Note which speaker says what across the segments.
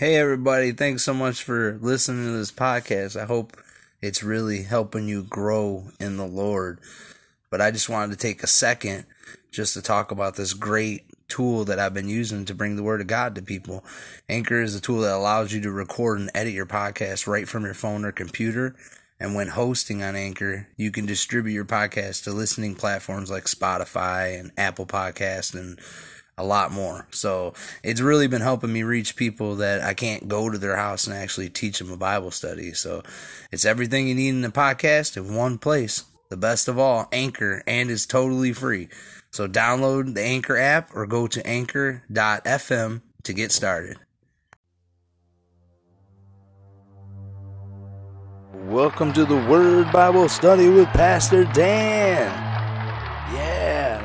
Speaker 1: Hey, everybody. Thanks so much for listening to this podcast. I hope it's really helping you grow in the Lord. But I just wanted to take a second just to talk about this great tool that I've been using to bring the word of God to people. Anchor is a tool that allows you to record and edit your podcast right from your phone or computer. And when hosting on Anchor, you can distribute your podcast to listening platforms like Spotify and Apple Podcast and a lot more. So it's really been helping me reach people that I can't go to their house and actually teach them a Bible study. So it's everything you need in a podcast in one place. The best of all, Anchor, and is totally free. So download the Anchor app or go to anchor.fm to get started. Welcome to the Word Bible Study with Pastor Dan.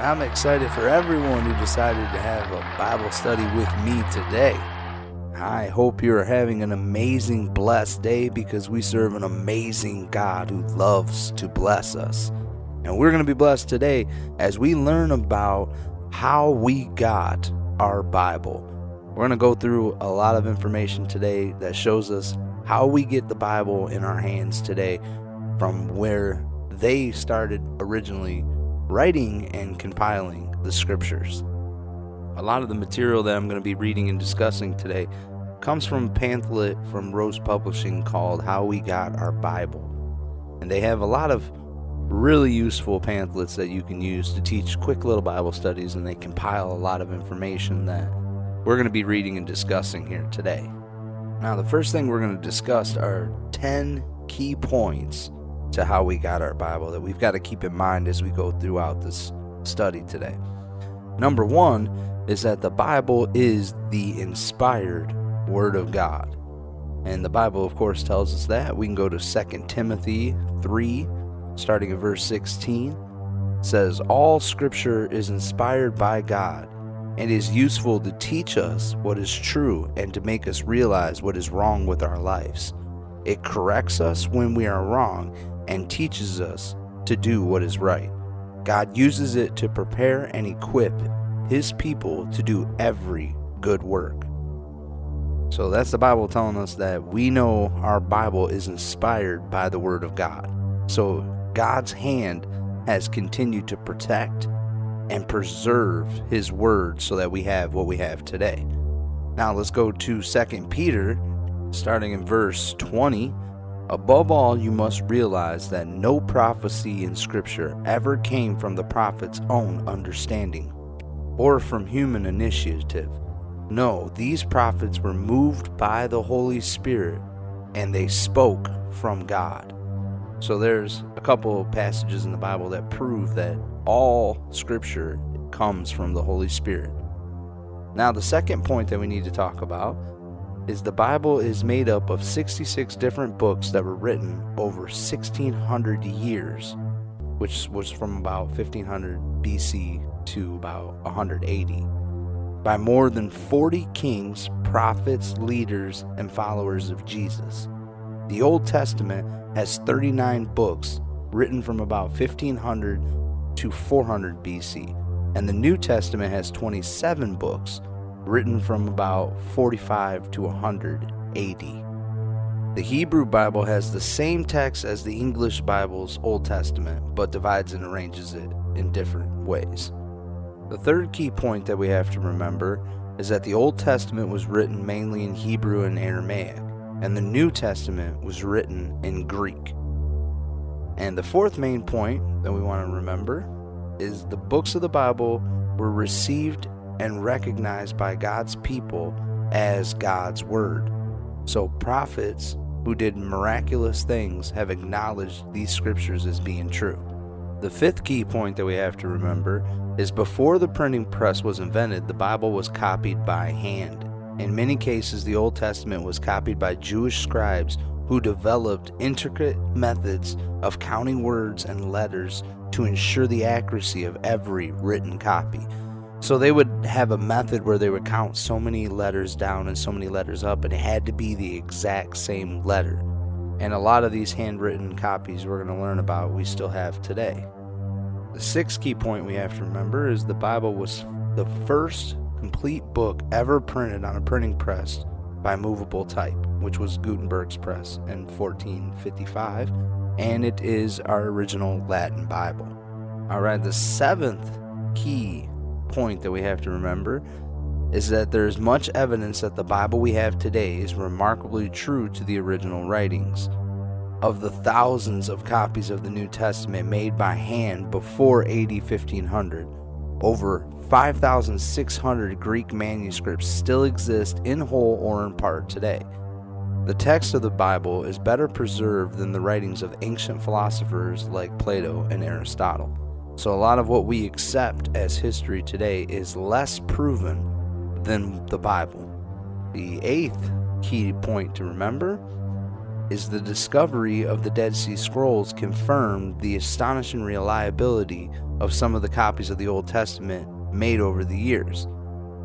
Speaker 1: I'm excited for everyone who decided to have a Bible study with me today. I hope you're having an amazing, blessed day because we serve an amazing God who loves to bless us. And we're going to be blessed today as we learn about how we got our Bible. We're going to go through a lot of information today that shows us how we get the Bible in our hands today from where they started originally writing and compiling the scriptures. A lot of the material that I'm going to be reading and discussing today comes from a pamphlet from Rose Publishing called How We Got Our Bible. And they have a lot of really useful pamphlets that you can use to teach quick little Bible studies, and they compile a lot of information that we're going to be reading and discussing here today. Now, the first thing we're going to discuss are 10 key points to how we got our Bible that we've got to keep in mind as we go throughout this study today. Number one is that the Bible is the inspired Word of God. And the Bible, of course, tells us that. We can go to 2 Timothy 3, starting at verse 16. It says, All scripture is inspired by God and is useful to teach us what is true and to make us realize what is wrong with our lives. It corrects us when we are wrong and teaches us to do what is right. God uses it to prepare and equip His people to do every good work. So that's the Bible telling us that we know our Bible is inspired by the Word of God. So God's hand has continued to protect and preserve his word so that we have what we have today. Now let's go to 2 Peter, starting in verse 20. Above all, you must realize that no prophecy in Scripture ever came from the prophet's own understanding or from human initiative. No, these prophets were moved by the Holy Spirit and they spoke from God. So there's a couple of passages in the Bible that prove that all scripture comes from the Holy Spirit. Now, the second point that we need to talk about is the Bible is made up of 66 different books that were written over 1600 years, which was from about 1500 BC to about 180, by more than 40 kings, prophets, leaders, and followers of Jesus. The Old Testament has 39 books written from about 1500 to 400 BC, and the New Testament has 27 books written from about 45 to 100 AD. The Hebrew Bible has the same text as the English Bible's Old Testament, but divides and arranges it in different ways. The third key point that we have to remember is that the Old Testament was written mainly in Hebrew and Aramaic, and the New Testament was written in Greek. And the fourth main point that we want to remember is the books of the Bible were received and recognized by God's people as God's Word. So, prophets who did miraculous things have acknowledged these scriptures as being true. The fifth key point that we have to remember is before the printing press was invented, the Bible was copied by hand. In many cases, the Old Testament was copied by Jewish scribes who developed intricate methods of counting words and letters to ensure the accuracy of every written copy. So they would have a method where they would count so many letters down and so many letters up, and it had to be the exact same letter. And a lot of these handwritten copies we're going to learn about we still have today. The sixth key point we have to remember is the Bible was the first complete book ever printed on a printing press by movable type, which was Gutenberg's press in 1455, and it is our original Latin Bible. All right, the seventh key point that we have to remember is that there is much evidence that the Bible we have today is remarkably true to the original writings. Of the thousands of copies of the New Testament made by hand before AD 1500, over 5,600 Greek manuscripts still exist in whole or in part today. The text of the Bible is better preserved than the writings of ancient philosophers like Plato and Aristotle. So, a lot of what we accept as history today is less proven than the Bible. The eighth key point to remember is the discovery of the Dead Sea Scrolls confirmed the astonishing reliability of some of the copies of the Old Testament made over the years.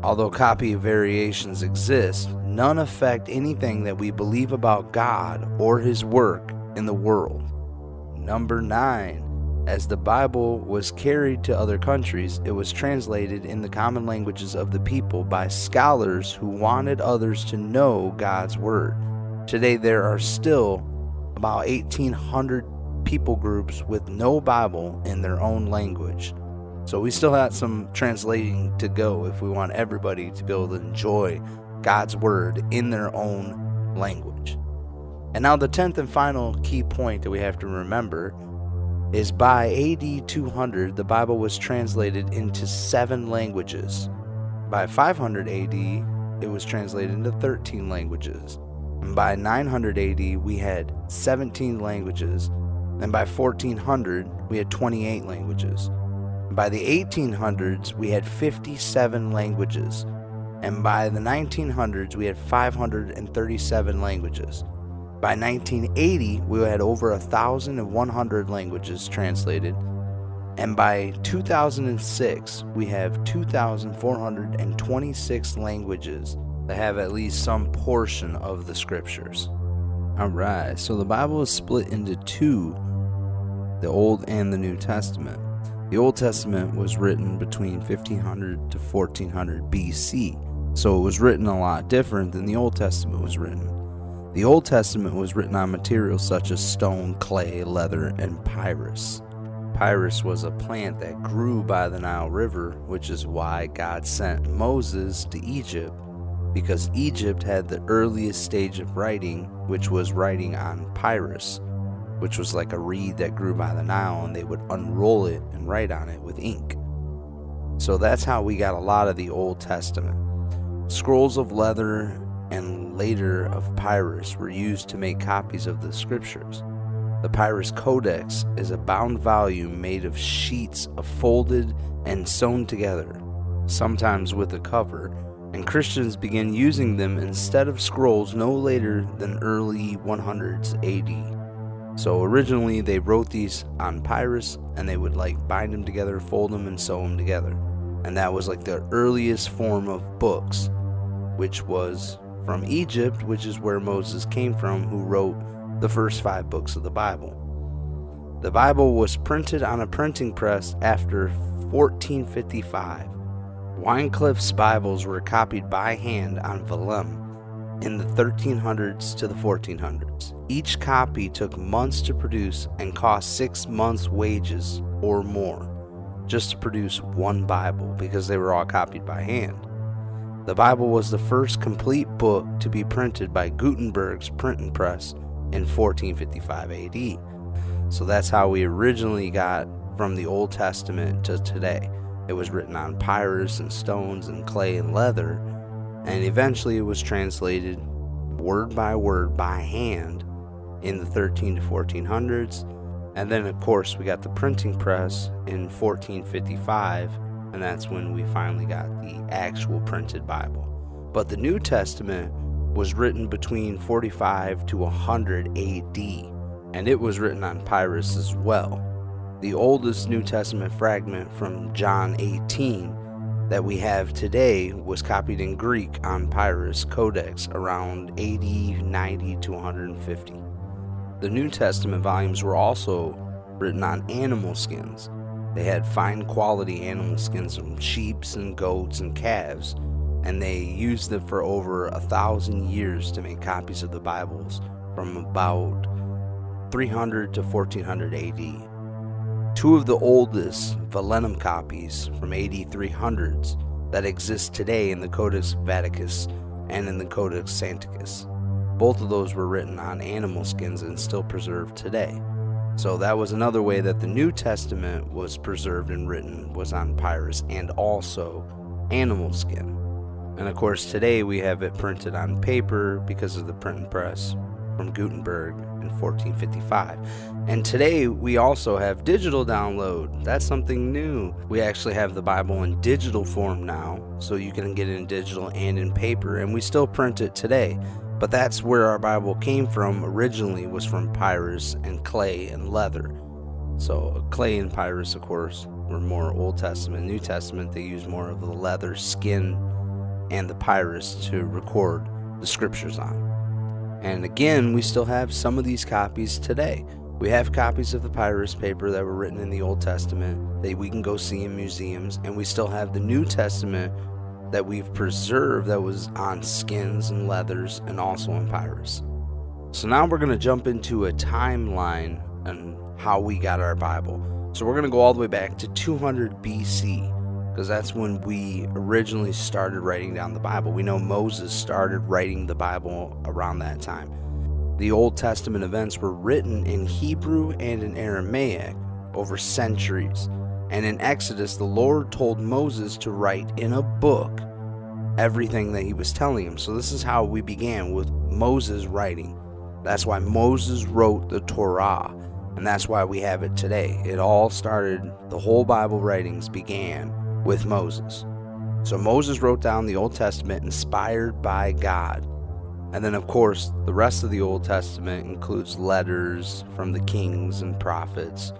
Speaker 1: Although copy variations exist, none affect anything that we believe about God or His work in the world. Number 9. As the Bible was carried to other countries, it was translated in the common languages of the people by scholars who wanted others to know God's Word. Today, there are still about 1,800 people groups with no Bible in their own language. So, we still have some translating to go if we want everybody to be able to enjoy God's Word in their own language. And now, the 10th and final key point that we have to remember is by AD 200, the Bible was translated into seven languages. By 500 AD, it was translated into 13 languages. And by 900 AD, we had 17 languages. And by 1400, we had 28 languages. By the 1800s, we had 57 languages. And by the 1900s, we had 537 languages. By 1980, we had over 1,100 languages translated, and by 2006, we have 2,426 languages that have at least some portion of the scriptures. Alright, so the Bible is split into two the Old and the New Testament. The Old Testament was written between 1500 to 1400 BC, so it was written a lot different than the Old Testament was written. The Old Testament was written on materials such as stone, clay, leather, and papyrus. Papyrus was a plant that grew by the Nile River, which is why God sent Moses to Egypt, because Egypt had the earliest stage of writing, which was writing on papyrus, which was like a reed that grew by the Nile, and they would unroll it and write on it with ink. So that's how we got a lot of the Old Testament. Scrolls of leather and later of papyrus were used to make copies of the scriptures. The Papyrus Codex is a bound volume made of sheets of folded and sewn together, sometimes with a cover, and Christians began using them instead of scrolls no later than early 100s AD. So originally they wrote these on papyrus and they would like bind them together, fold them, and sew them together. And that was like the earliest form of books, which was from Egypt, which is where Moses came from, who wrote the first five books of the Bible. The Bible was printed on a printing press after 1455. Wycliffe's Bibles were copied by hand on vellum in the 1300s to the 1400s. Each copy took months to produce and cost six months' wages or more just to produce one Bible because they were all copied by hand. The Bible was the first complete book to be printed by Gutenberg's printing press in 1455 AD. So that's how we originally got from the Old Testament to today. It was written on papyrus and stones and clay and leather, and eventually it was translated word by word by hand in the 13 to 1400s. And then, of course, we got the printing press in 1455 and that's when we finally got the actual printed Bible. But the New Testament was written between 45 to 100 AD, and it was written on papyrus as well. The oldest New Testament fragment from John 18 that we have today was copied in Greek on papyrus codex around AD 90 to 150. The New Testament volumes were also written on animal skins they had fine quality animal skins from sheep and goats and calves, and they used it for over a thousand years to make copies of the Bibles from about 300 to 1400 AD. Two of the oldest Vellum copies from AD 300s that exist today in the Codex Vaticanus and in the Codex Sinaiticus. Both of those were written on animal skins and still preserved today. So that was another way that the New Testament was preserved and written was on papyrus and also animal skin. And of course today we have it printed on paper because of the printing press from Gutenberg in 1455. And today we also have digital download. That's something new. We actually have the Bible in digital form now, so you can get it in digital and in paper, and we still print it today. But that's where our Bible came from originally was from papyrus and clay and leather. So clay and papyrus, of course, were more Old Testament. New Testament, they use more of the leather, skin, and the papyrus to record the scriptures on. And again, we still have some of these copies today. We have copies of the papyrus paper that were written in the Old Testament that we can go see in museums, and we still have the New Testament that we've preserved that was on skins and leathers and also on papyrus. So now we're going to jump into a timeline and how we got our Bible. So we're going to go all the way back to 200 BC because that's when we originally started writing down the Bible. We know Moses started writing the Bible around that time. The Old Testament events were written in Hebrew and in Aramaic over centuries. And in Exodus, the Lord told Moses to write in a book everything that he was telling him. So this is how we began with Moses writing. That's why Moses wrote the Torah. And that's why we have it today. It all started, the whole Bible writings began with Moses. So Moses wrote down the Old Testament inspired by God. And then, of course, the rest of the Old Testament includes letters from the kings and prophets.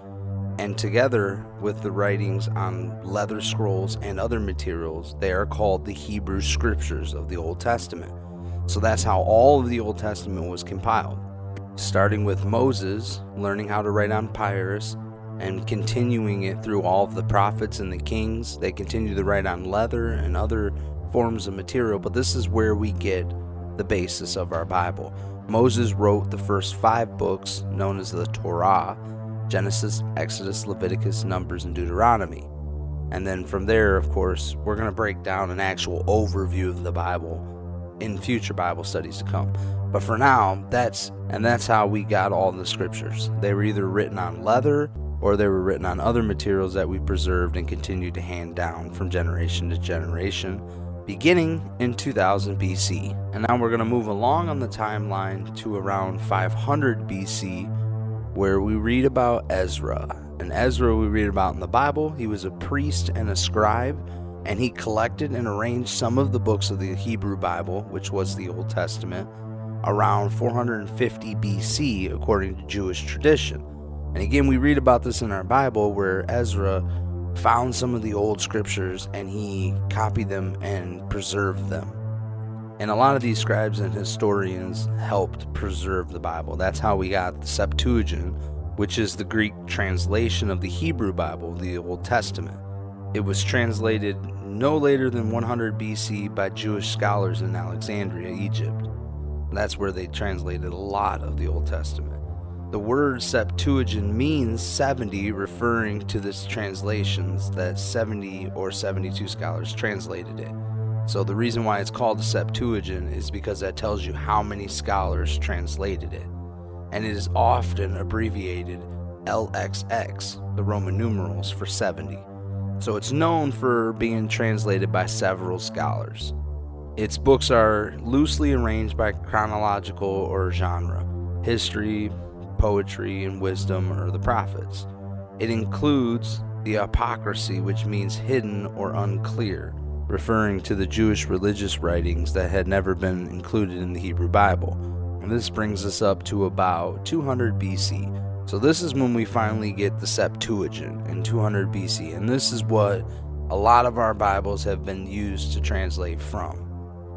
Speaker 1: And together with the writings on leather scrolls and other materials, they are called the Hebrew Scriptures of the Old Testament. So that's how all of the Old Testament was compiled. Starting with Moses learning how to write on papyrus, and continuing it through all of the prophets and the kings. They continue to write on leather and other forms of material, but this is where we get the basis of our Bible. Moses wrote the first five books known as the Torah Genesis, Exodus, Leviticus, Numbers, and Deuteronomy. And then from there, of course, we're going to break down an actual overview of the Bible in future Bible studies to come. But for now, that's and that's how we got all the scriptures. They were either written on leather or they were written on other materials that we preserved and continued to hand down from generation to generation, beginning in 2000 BC. And now we're going to move along on the timeline to around 500 BC, where we read about Ezra. And Ezra, we read about in the Bible, he was a priest and a scribe, and he collected and arranged some of the books of the Hebrew Bible, which was the Old Testament, around 450 BC, according to Jewish tradition. And again, we read about this in our Bible where Ezra found some of the old scriptures and he copied them and preserved them. And a lot of these scribes and historians helped preserve the Bible. That's how we got the Septuagint, which is the Greek translation of the Hebrew Bible, the Old Testament. It was translated no later than 100 BC by Jewish scholars in Alexandria, Egypt. That's where they translated a lot of the Old Testament. The word Septuagint means 70, referring to this translations that 70 or 72 scholars translated it. So the reason why it's called the Septuagint is because that tells you how many scholars translated it. And it is often abbreviated LXX, the Roman numerals for 70. So it's known for being translated by several scholars. Its books are loosely arranged by chronological or genre history, poetry and wisdom or the prophets. It includes the apocryphy, which means hidden or unclear, referring to the Jewish religious writings that had never been included in the Hebrew Bible. And this brings us up to about 200 BC. So, this is when we finally get the Septuagint in 200 BC, and this is what a lot of our Bibles have been used to translate from.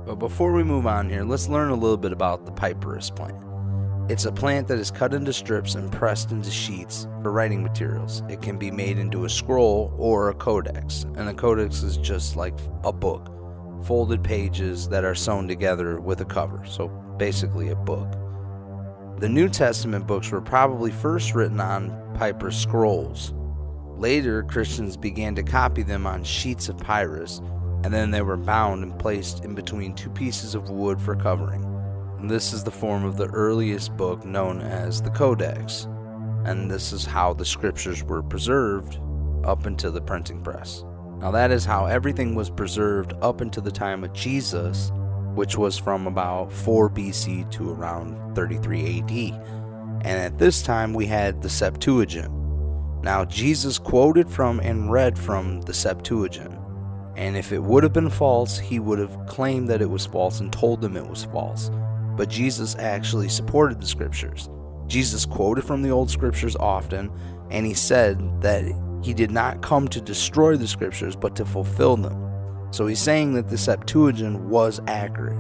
Speaker 1: But before we move on here, let's learn a little bit about the papyrus plant. It's a plant that is cut into strips and pressed into sheets for writing materials. It can be made into a scroll or a codex, and a codex is just like a book. folded pages that are sewn together with a cover, so basically a book. The New Testament books were probably first written on Piper scrolls. Later, Christians began to copy them on sheets of papyrus, and then they were bound and placed in between two pieces of wood for covering. This is the form of the earliest book known as the Codex, and this is how the scriptures were preserved up until the printing press. Now, that is how everything was preserved up until the time of Jesus, which was from about 4 BC to around 33 AD. And at this time, we had the Septuagint. Now, Jesus quoted from and read from the Septuagint. And if it would have been false, he would have claimed that it was false and told them it was false. But Jesus actually supported the scriptures. Jesus quoted from the old scriptures often, and he said that he did not come to destroy the scriptures, but to fulfill them. So he's saying that the Septuagint was accurate.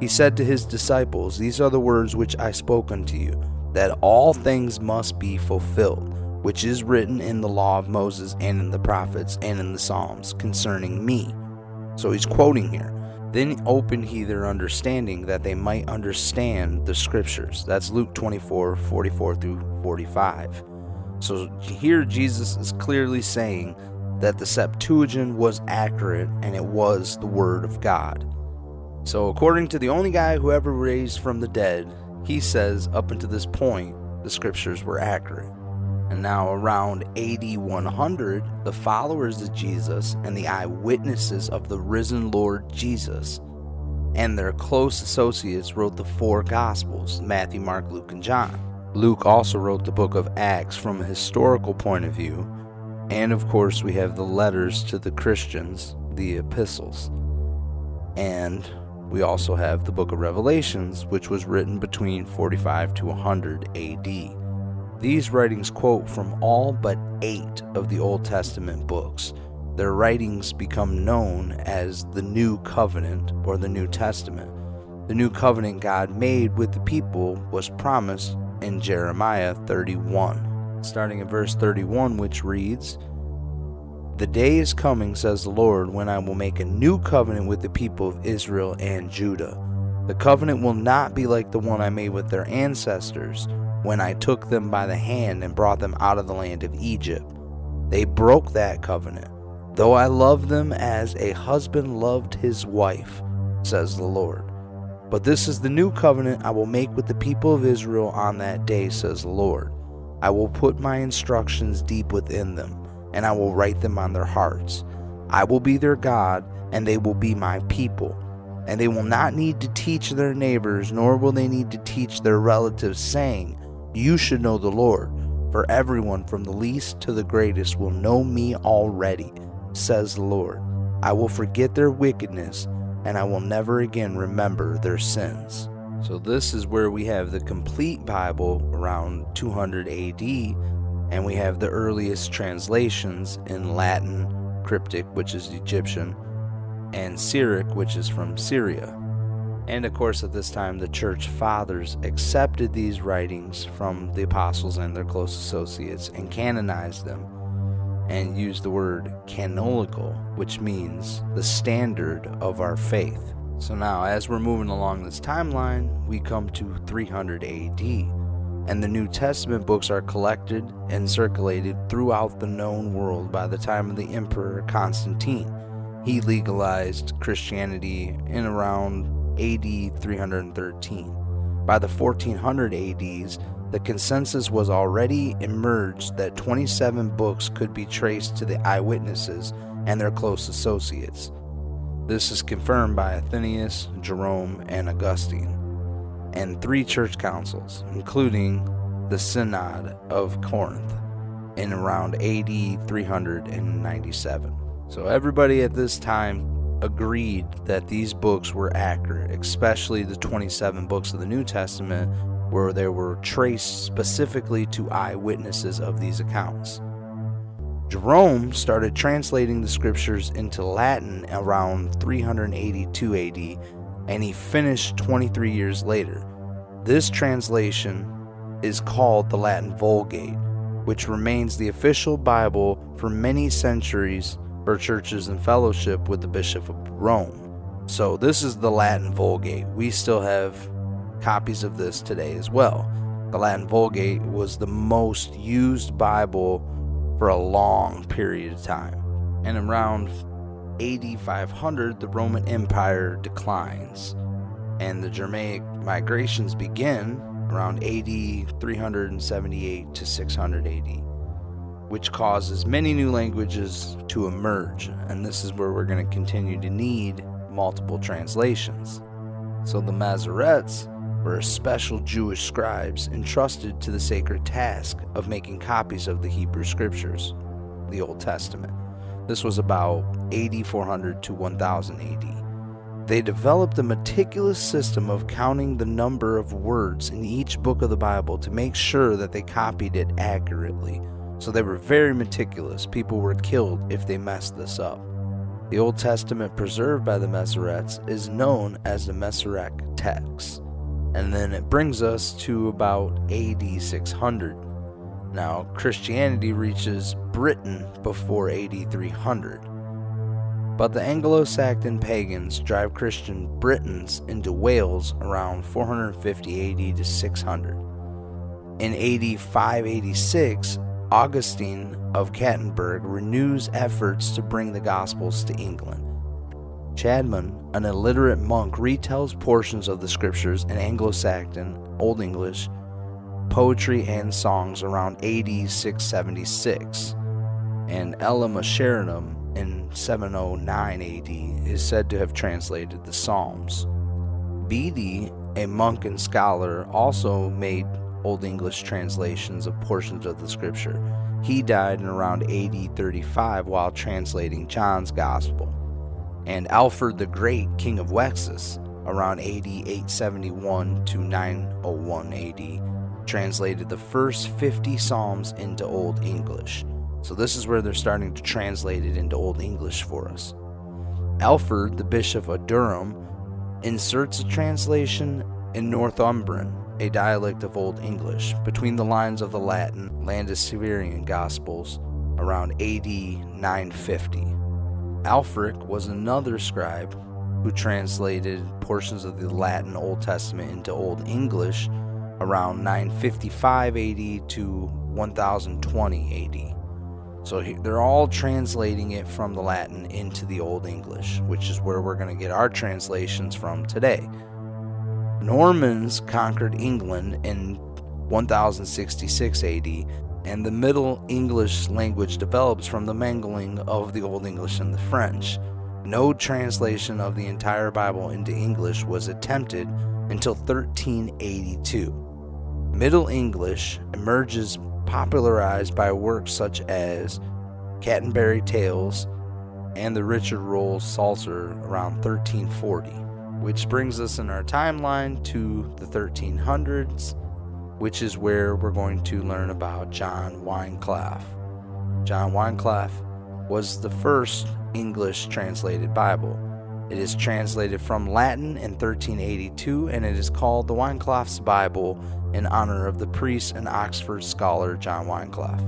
Speaker 1: He said to his disciples, These are the words which I spoke unto you, that all things must be fulfilled, which is written in the law of Moses and in the prophets and in the Psalms concerning me. So he's quoting here. Then opened he their understanding that they might understand the scriptures. That's Luke 24 44 through 45. So here Jesus is clearly saying that the Septuagint was accurate and it was the Word of God. So, according to the only guy who ever raised from the dead, he says up until this point the scriptures were accurate. And now, around AD 100, the followers of Jesus and the eyewitnesses of the risen Lord Jesus and their close associates wrote the four Gospels Matthew, Mark, Luke, and John. Luke also wrote the book of Acts from a historical point of view, and of course, we have the letters to the Christians, the epistles. And we also have the book of Revelations, which was written between 45 to 100 AD. These writings quote from all but eight of the Old Testament books. Their writings become known as the New Covenant or the New Testament. The new covenant God made with the people was promised in Jeremiah 31, starting at verse 31, which reads, The day is coming, says the Lord, when I will make a new covenant with the people of Israel and Judah. The covenant will not be like the one I made with their ancestors when I took them by the hand and brought them out of the land of Egypt. They broke that covenant, though I loved them as a husband loved his wife, says the Lord. But this is the new covenant I will make with the people of Israel on that day, says the Lord. I will put my instructions deep within them, and I will write them on their hearts. I will be their God, and they will be my people. And they will not need to teach their neighbors, nor will they need to teach their relatives, saying, You should know the Lord. For everyone from the least to the greatest will know me already, says the Lord. I will forget their wickedness and I will never again remember their sins. So, this is where we have the complete Bible around 200 AD, and we have the earliest translations in Latin, Coptic, which is Egyptian, and Syriac, which is from Syria. And of course, at this time, the church fathers accepted these writings from the apostles and their close associates and canonized them and used the word canonical, which means the standard of our faith. So now, as we're moving along this timeline, we come to 300 AD, and the New Testament books are collected and circulated throughout the known world by the time of the Emperor Constantine. He legalized Christianity in around AD 313. By the 1400 ADs, the consensus was already emerged that 27 books could be traced to the eyewitnesses and their close associates. This is confirmed by Athanasius, Jerome, and Augustine, and three church councils, including the Synod of Carthage in around AD 397. So everybody at this time agreed that these books were accurate, especially the 27 books of the New Testament where they were traced specifically to eyewitnesses of these accounts. Jerome started translating the scriptures into Latin around 382 AD, and he finished 23 years later. This translation is called the Latin Vulgate, which remains the official Bible for many centuries for churches in fellowship with the Bishop of Rome. So, this is the Latin Vulgate. We still have copies of this today as well. The Latin Vulgate was the most used Bible for a long period of time. And around AD 500, the Roman Empire declines, and the Germanic migrations begin around AD 378 to 600 AD, which causes many new languages to emerge. And this is where we're going to continue to need multiple translations. So the Masoretes were special Jewish scribes entrusted to the sacred task of making copies of the Hebrew Scriptures, the Old Testament. This was about 8400 to 1000 AD. They developed a meticulous system of counting the number of words in each book of the Bible to make sure that they copied it accurately. So they were very meticulous. People were killed if they messed this up. The Old Testament preserved by the Masoretes is known as the Masoretic text. And then it brings us to about AD 600. Now, Christianity reaches Britain before AD 300. But the Anglo Saxon pagans drive Christian Britons into Wales around 450 AD to 600. In AD 586, Augustine of Canterbury renews efforts to bring the Gospels to England. Caedmon, an illiterate monk, retells portions of the scriptures in Anglo Saxon, Old English, poetry, and songs around AD 676. And Elam Sheringham in 709 AD is said to have translated the Psalms. Bede, a monk and scholar, also made Old English translations of portions of the scripture. He died in around AD 35 while translating John's Gospel. And Alfred the Great, king of Wessex, around AD 871 to 901 AD, translated the first 50 Psalms into Old English. So this is where they're starting to translate it into Old English for us. Aldred, the Bishop of Durham, inserts a translation in Northumbrian, a dialect of Old English, between the lines of the Latin Lindisfarne Gospels around AD 950. Alfric was another scribe who translated portions of the Latin Old Testament into Old English around 955 AD to 1020 AD. So they're all translating it from the Latin into the Old English, which is where we're going to get our translations from today. Normans conquered England in 1066 AD, and the Middle English language develops from the mangling of the Old English and the French. No translation of the entire Bible into English was attempted until 1382. Middle English emerges popularized by works such as Canterbury Tales and the Richard Rolle Psalter around 1340, which brings us in our timeline to the 1300s, which is where we're going to learn about John Wycliffe. John Wycliffe was the first English translated Bible. It is translated from Latin in 1382 and it is called the Wycliffe's Bible in honor of the priest and Oxford scholar John Wycliffe.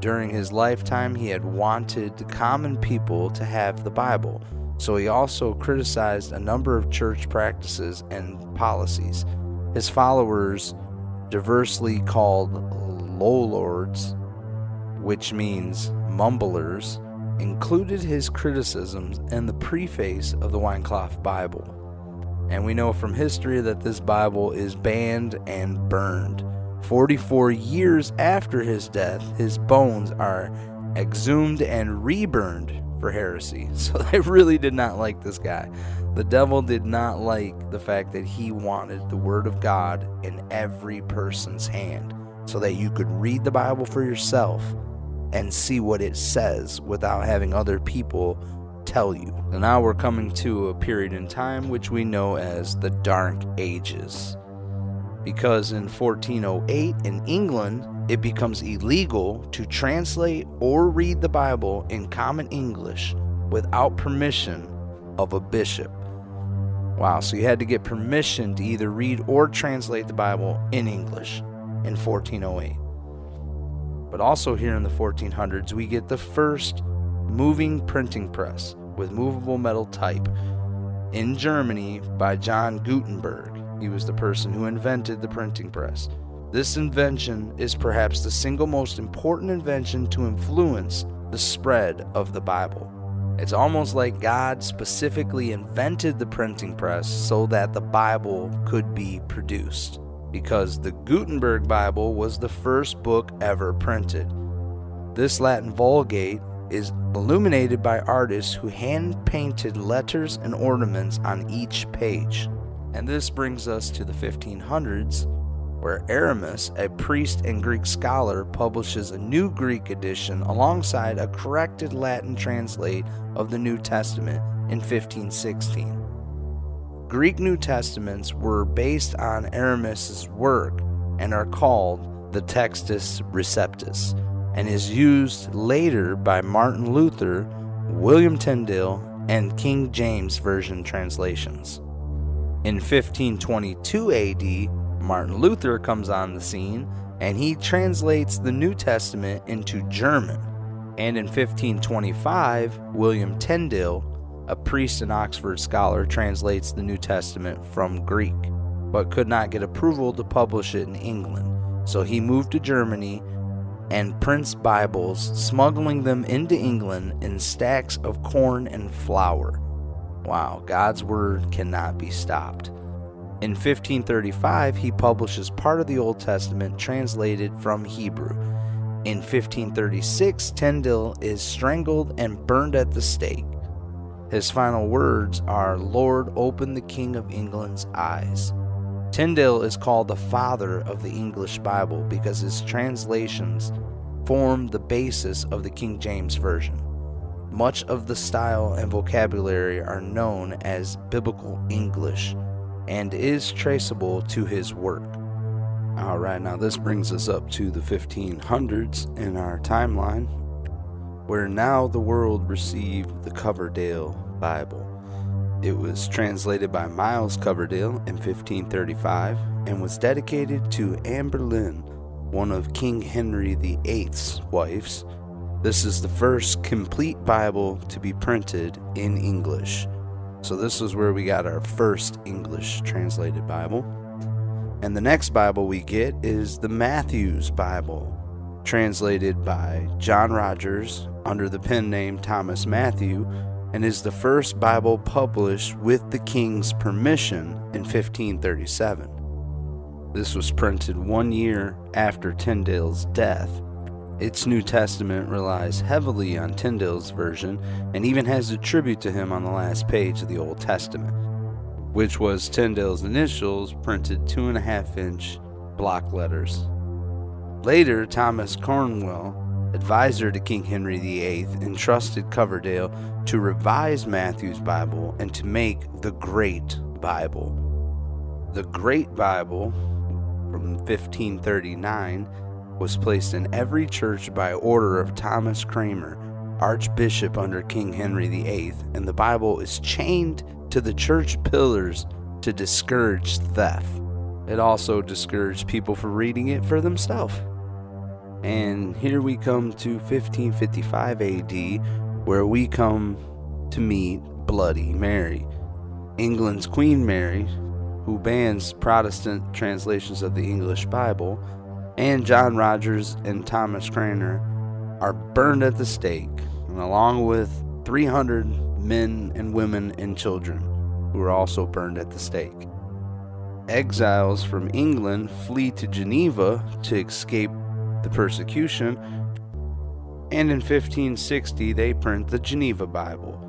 Speaker 1: During his lifetime, he had wanted the common people to have the Bible, so he also criticized a number of church practices and policies. His followers, diversely called lollards, which means mumblers, included his criticisms in the preface of the Wycliffe Bible. And we know from history that this Bible is banned and burned. 44 years after his death, his bones are exhumed and reburned for heresy. So they really did not like this guy. The devil did not like the fact that he wanted the Word of God in every person's hand so that you could read the Bible for yourself and see what it says without having other people tell you. And now we're coming to a period in time which we know as the Dark Ages. Because in 1408 in England, it becomes illegal to translate or read the Bible in common English without permission of a bishop. Wow, so you had to get permission to either read or translate the Bible in English in 1408. But also here in the 1400s, we get the first moving printing press with movable metal type in Germany by John Gutenberg. He was the person who invented the printing press. This invention is perhaps the single most important invention to influence the spread of the Bible. It's almost like God specifically invented the printing press so that the Bible could be produced, because the Gutenberg Bible was the first book ever printed. This Latin Vulgate is illuminated by artists who hand painted letters and ornaments on each page. And this brings us to the 1500s, where Erasmus, a priest and Greek scholar, publishes a new Greek edition alongside a corrected Latin translate of the New Testament in 1516. Greek New Testaments were based on Erasmus's work and are called the Textus Receptus and is used later by Martin Luther, William Tyndale, and King James Version translations. In 1522 AD, Martin Luther comes on the scene and he translates the New Testament into German. And in 1525, William Tyndale, a priest and Oxford scholar, translates the New Testament from Greek, but could not get approval to publish it in England. So he moved to Germany and prints Bibles, smuggling them into England in stacks of corn and flour. Wow, God's word cannot be stopped. In 1535, he publishes part of the Old Testament translated from Hebrew. In 1536, Tyndale is strangled and burned at the stake. His final words are, Lord, open the King of England's eyes. Tyndale is called the father of the English Bible because his translations form the basis of the King James Version. Much of the style and vocabulary are known as Biblical English and is traceable to his work. All right, now this brings us up to the 1500s in our timeline, where now the world received the Coverdale Bible. It was translated by Miles Coverdale in 1535 and was dedicated to Anne Boleyn, one of King Henry VIII's wives. This is the first complete Bible to be printed in English. So, this is where we got our first English translated Bible. And the next Bible we get is the Matthews Bible, translated by John Rogers under the pen name Thomas Matthew and is the first Bible published with the king's permission in 1537. This was printed one year after Tyndale's death. Its New Testament relies heavily on Tyndale's version and even has a tribute to him on the last page of the Old Testament, which was Tyndale's initials printed two and a half inch block letters. Later, Thomas Cromwell advisor to King Henry VIII, entrusted Coverdale to revise Matthew's Bible and to make the Great Bible. The Great Bible from 1539 was placed in every church by order of Thomas Cranmer, Archbishop under King Henry VIII, and the Bible is chained to the church pillars to discourage theft. It also discouraged people from reading it for themselves. And here we come to 1555 AD, where we come to meet Bloody Mary, England's Queen Mary, who bans Protestant translations of the English Bible, and John Rogers and Thomas Cranmer are burned at the stake, along with 300 men and women and children who are also burned at the stake. Exiles from England flee to Geneva to escape the persecution, and in 1560 they print the Geneva Bible,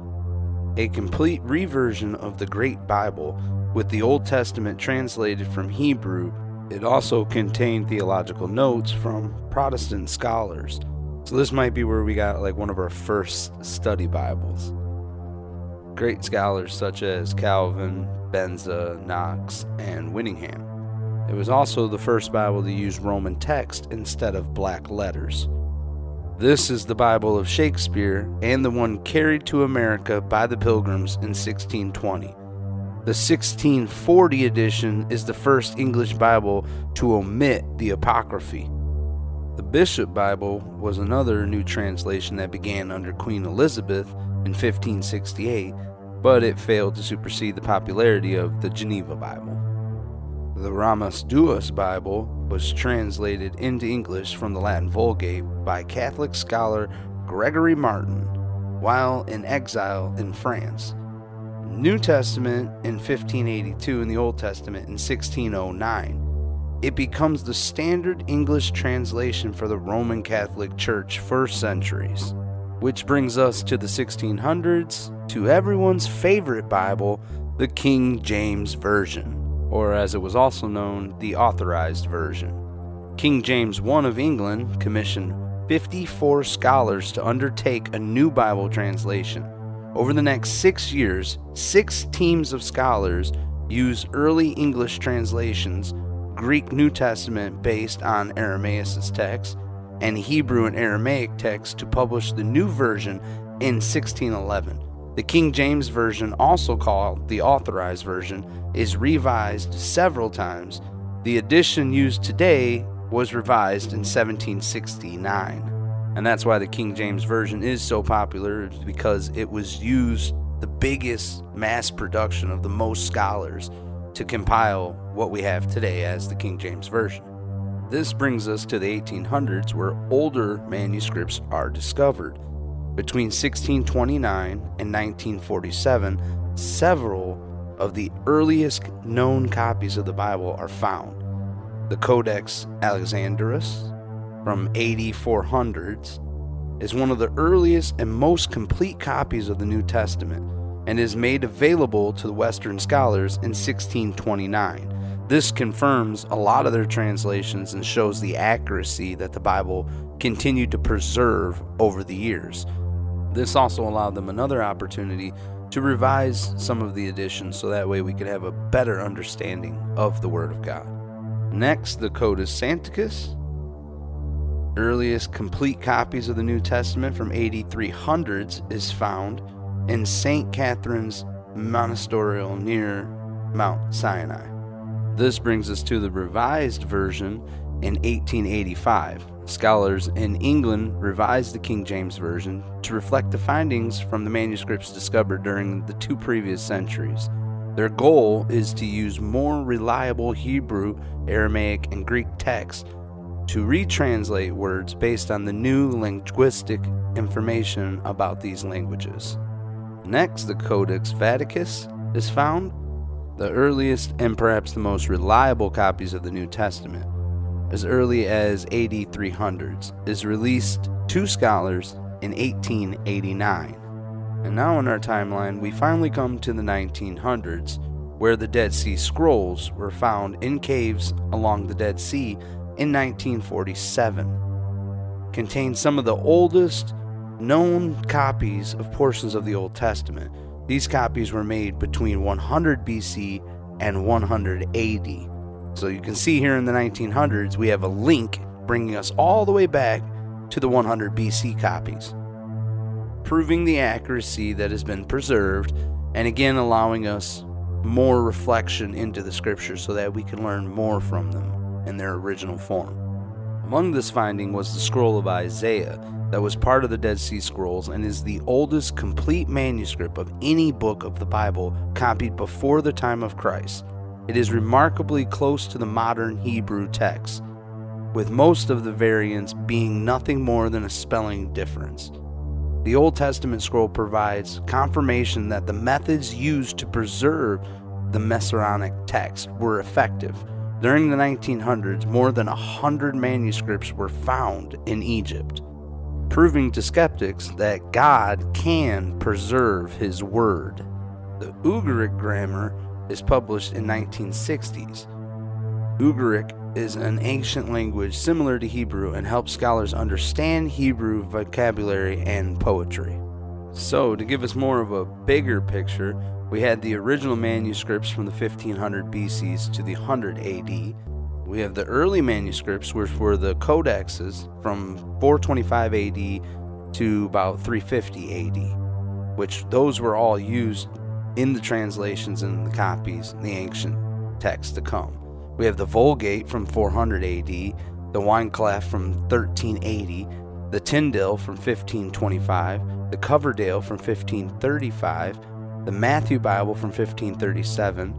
Speaker 1: a complete reversion of the Great Bible with the Old Testament translated from Hebrew. It also contained theological notes from Protestant scholars. So this might be where we got like one of our first study Bibles. Great scholars such as Calvin, Beza, Knox, and Whittingham. It was also the first Bible to use Roman text instead of black letters. This is the Bible of Shakespeare and the one carried to America by the Pilgrims in 1620. The 1640 edition is the first English Bible to omit the Apocryphy. The Bishop Bible was another new translation that began under Queen Elizabeth in 1568, but it failed to supersede the popularity of the Geneva Bible. The Rheims Douay Bible was translated into English from the Latin Vulgate by Catholic scholar Gregory Martin while in exile in France. New Testament in 1582 and the Old Testament in 1609. It becomes the standard English translation for the Roman Catholic Church for centuries. Which brings us to the 1600s, to everyone's favorite Bible, the King James Version or as it was also known, the Authorized Version. King James I of England commissioned 54 scholars to undertake a new Bible translation. Over the next six years, six teams of scholars used early English translations, Greek New Testament based on Erasmus's text, and Hebrew and Aramaic texts to publish the new version in 1611. The King James Version, also called the Authorized Version, is revised several times. The edition used today was revised in 1769. And that's why the King James Version is so popular, because it was used the biggest mass production of the most scholars to compile what we have today as the King James Version. This brings us to the 1800s, where older manuscripts are discovered. Between 1629 and 1947, several of the earliest known copies of the Bible are found. The Codex Alexandrinus from AD 400s is one of the earliest and most complete copies of the New Testament and is made available to the Western scholars in 1629. This confirms a lot of their translations and shows the accuracy that the Bible continued to preserve over the years. This also allowed them another opportunity to revise some of the editions so that way we could have a better understanding of the Word of God. Next, the Codex Sinaiticus. Earliest complete copies of the New Testament from AD 300s is found in St. Catherine's Monastery near Mount Sinai. This brings us to the revised version in 1885. Scholars in England revised the King James Version to reflect the findings from the manuscripts discovered during the two previous centuries. Their goal is to use more reliable Hebrew, Aramaic, and Greek texts to retranslate words based on the new linguistic information about these languages. Next, the Codex Vaticanus is found, the earliest and perhaps the most reliable copies of the New Testament as early as AD 300s, is released to scholars in 1889. And now in our timeline, we finally come to the 1900s, where the Dead Sea Scrolls were found in caves along the Dead Sea in 1947. Contains some of the oldest known copies of portions of the Old Testament. These copies were made between 100 BC and 100 AD. So you can see here in the 1900s, we have a link bringing us all the way back to the 100 BC copies, proving the accuracy that has been preserved, and again allowing us more reflection into the scriptures so that we can learn more from them in their original form. Among this finding was the scroll of Isaiah that was part of the Dead Sea Scrolls and is the oldest complete manuscript of any book of the Bible copied before the time of Christ. It is remarkably close to the modern Hebrew text, with most of the variants being nothing more than a spelling difference. The Old Testament scroll provides confirmation that the methods used to preserve the Masoretic text were effective. During the 1900s, more than a hundred manuscripts were found in Egypt, proving to skeptics that God can preserve His Word. The Ugaritic grammar is published in 1960s. Ugaritic is an ancient language similar to Hebrew and helps scholars understand Hebrew vocabulary and poetry. So, to give us more of a bigger picture, we had the original manuscripts from the 1500 BCs to the 100 AD. We have the early manuscripts, which were the codexes from 425 AD to about 350 AD, which those were all used in the translations and the copies, the ancient texts to come. We have the Vulgate from 400 AD the Wycliffe from 1380, the Tyndale from 1525, the Coverdale from 1535, the Matthew Bible from 1537,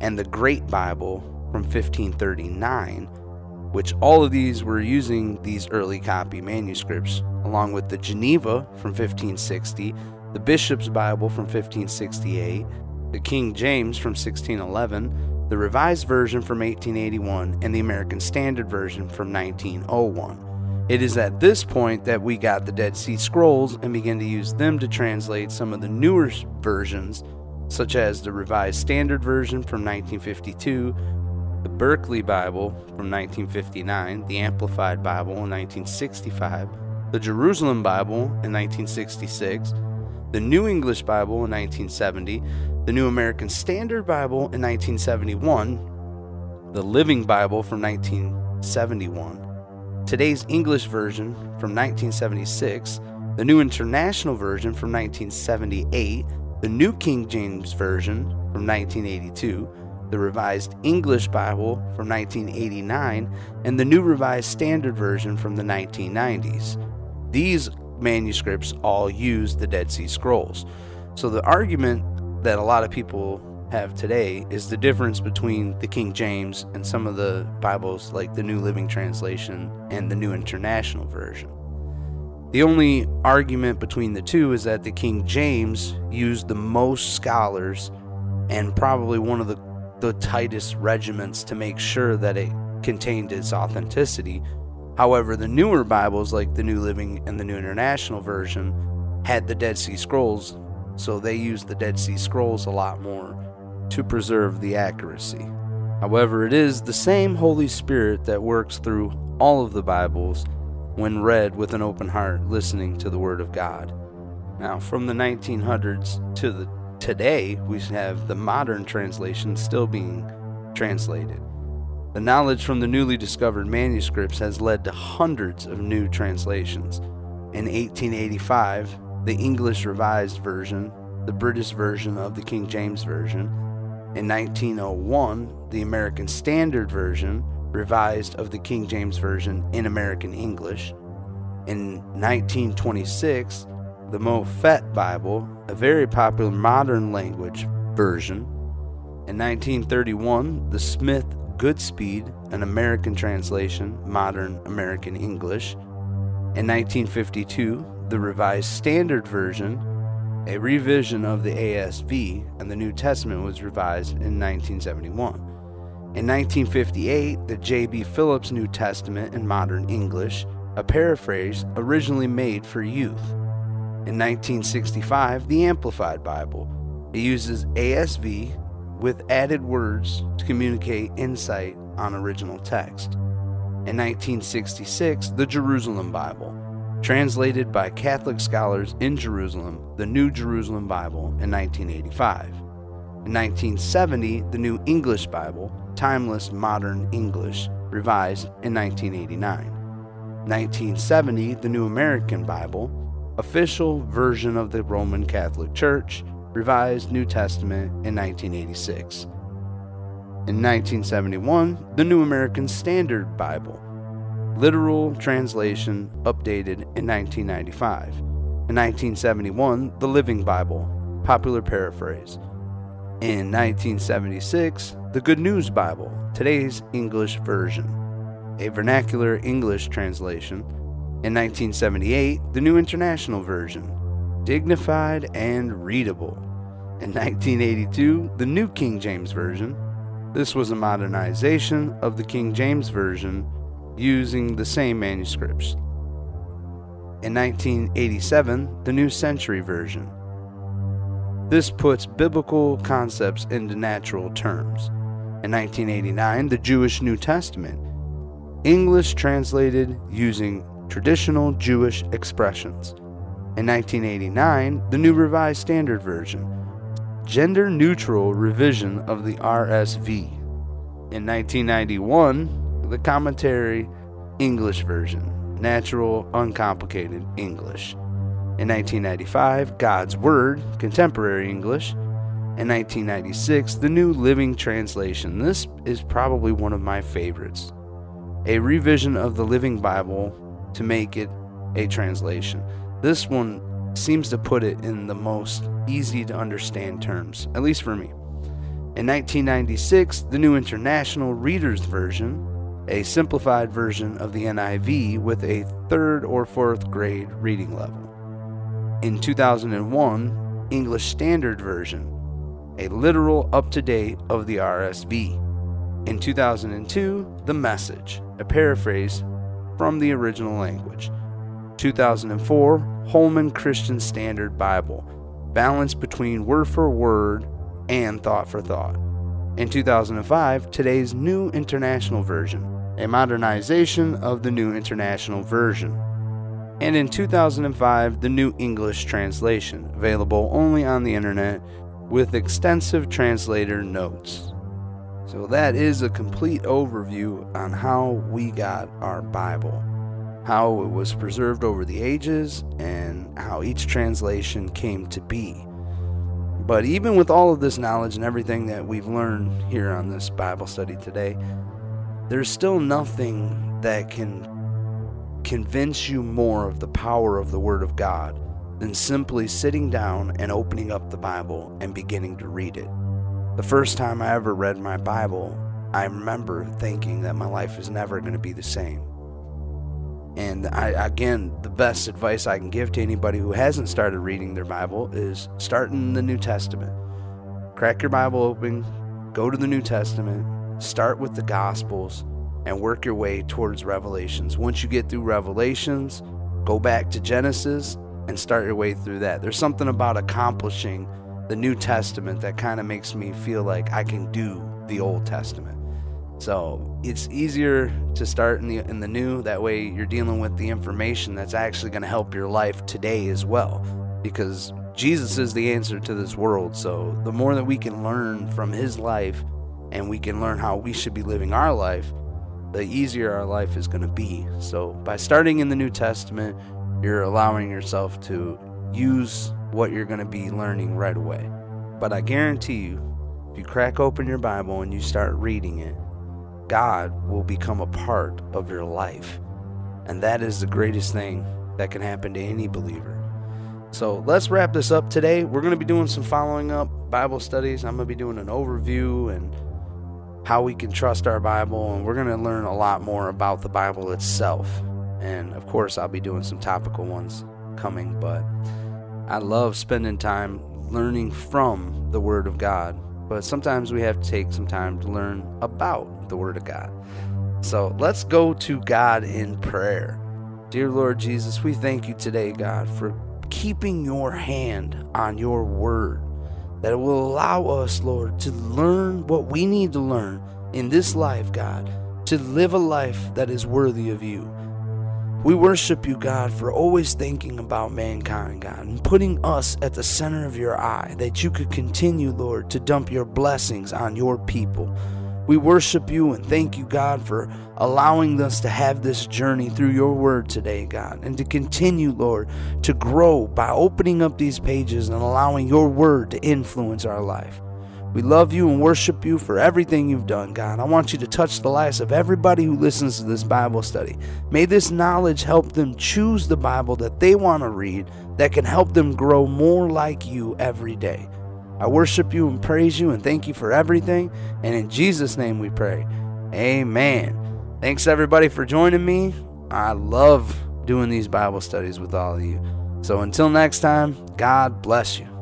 Speaker 1: and the Great Bible from 1539, which all of these were using these early copy manuscripts, along with the Geneva from 1560, the Bishop's Bible from 1568, the King James from 1611, the Revised Version from 1881, and the American Standard Version from 1901. It is at this point that we got the Dead Sea Scrolls and began to use them to translate some of the newer versions, such as the Revised Standard Version from 1952, the Berkeley Bible from 1959, the Amplified Bible in 1965, the Jerusalem Bible in 1966, the New English Bible in 1970, the New American Standard Bible in 1971, the Living Bible from 1971, today's English version from 1976, the New International Version from 1978, the New King James Version from 1982, the Revised English Bible from 1989, and the New Revised Standard Version from the 1990s. These manuscripts all use the Dead Sea Scrolls. So the argument that a lot of people have today is the difference between the King James and some of the Bibles, like the New Living Translation and the New International Version. The only argument between the two is that the King James used the most scholars and probably one of the, the tightest regiments to make sure that it contained its authenticity. However, the newer Bibles, like the New Living and the New International Version, had the Dead Sea Scrolls, so they used the Dead Sea Scrolls a lot more to preserve the accuracy. However, it is the same Holy Spirit that works through all of the Bibles when read with an open heart, listening to the Word of God. Now, from the 1900s to the today, we have the modern translation still being translated. The knowledge from the newly discovered manuscripts has led to hundreds of new translations. In 1885, the English Revised Version, the British version of the King James Version, in 1901, the American Standard Version, revised of the King James Version in American English. In 1926, the Moffatt Bible, a very popular modern language version. In 1931, the Smith Goodspeed, an American translation, modern American English. In 1952, the Revised Standard Version, a revision of the ASV, and the New Testament was revised in 1971. In 1958, the J.B. Phillips New Testament in Modern English, a paraphrase originally made for youth. In 1965, the Amplified Bible. It uses ASV with added words to communicate insight on original text. In 1966, the Jerusalem Bible translated by Catholic scholars in Jerusalem, the New Jerusalem Bible, in 1985. In 1970, the New English Bible, Timeless Modern English, revised in 1989. 1970, the New American Bible, official version of the Roman Catholic Church, revised New Testament in 1986. In 1971, the New American Standard Bible, literal translation updated in 1995. In 1971, the Living Bible, popular paraphrase. In 1976, the Good News Bible, today's English version, a vernacular English translation. In 1978, the New International Version, dignified and readable. In 1982, the New King James Version. This was a modernization of the King James Version using the same manuscripts. In 1987, the New Century Version. This puts biblical concepts into natural terms. In 1989, the Jewish New Testament, English translated using traditional Jewish expressions. In 1989, the New Revised Standard Version, gender neutral revision of the RSV. In 1991, the Contemporary English version, natural, uncomplicated English. In 1995, God's Word, contemporary English. In 1996, the New Living Translation. This is probably one of my favorites. a revision of the Living Bible to make it a translation. This one seems to put it in the most easy to understand terms, at least for me. In 1996, the New International Reader's Version, a simplified version of the NIV with a third or fourth grade reading level. In 2001, English Standard Version, a literal up to date of the RSV. In 2002, The Message, a paraphrase from the original language. 2004, Holman Christian Standard Bible, balance between word for word and thought for thought. In 2005, today's New International Version, a modernization of the New International Version. And in 2005, the New English Translation, available only on the internet with extensive translator notes. So, that is a complete overview on how we got our Bible, how it was preserved over the ages, and how each translation came to be. But even with all of this knowledge and everything that we've learned here on this Bible study today, there's still nothing that can convince you more of the power of the Word of God than simply sitting down and opening up the Bible and beginning to read it. The first time I ever read my Bible, I remember thinking that my life is never going to be the same. And I, again, the best advice I can give to anybody who hasn't started reading their Bible is start in the New Testament. Crack your Bible open, go to the New Testament, start with the Gospels, and work your way towards Revelations. Once you get through Revelations, go back to Genesis and start your way through that. There's something about accomplishing the New Testament that kind of makes me feel like I can do the Old Testament. So it's easier to start in the in the new. That way, you're dealing with the information that's actually going to help your life today as well, because Jesus is the answer to this world. So the more that we can learn from His life, and we can learn how we should be living our life, the easier our life is going to be. So by starting in the New Testament, you're allowing yourself to use what you're going to be learning right away. But I guarantee you, if you crack open your Bible and you start reading it, God will become a part of your life. And that is the greatest thing that can happen to any believer. So let's wrap this up today. We're going to be doing some following up Bible studies. I'm going to be doing an overview and how we can trust our Bible, and we're going to learn a lot more about the Bible itself. And of course, I'll be doing some topical ones coming, but I love spending time learning from the Word of God. But sometimes we have to take some time to learn about the Word of God. So let's go to God in prayer. Dear Lord Jesus, we thank you today, God, for keeping your hand on your Word that it will allow us, Lord, to learn what we need to learn in this life, God, to live a life that is worthy of you. We worship you, God, for always thinking about mankind, God, and putting us at the center of your eye, that you could continue, Lord, to dump your blessings on your people. We worship you and thank you, God, for allowing us to have this journey through your word today, God, and to continue, Lord, to grow by opening up these pages and allowing your word to influence our life. We love you and worship you for everything you've done, God. I want you to touch the lives of everybody who listens to this Bible study. May this knowledge help them choose the Bible that they want to read that can help them grow more like you every day. I worship you and praise you and thank you for everything. And in Jesus' name we pray. Amen. Thanks everybody for joining me. I love doing these Bible studies with all of you. So until next time, God bless you.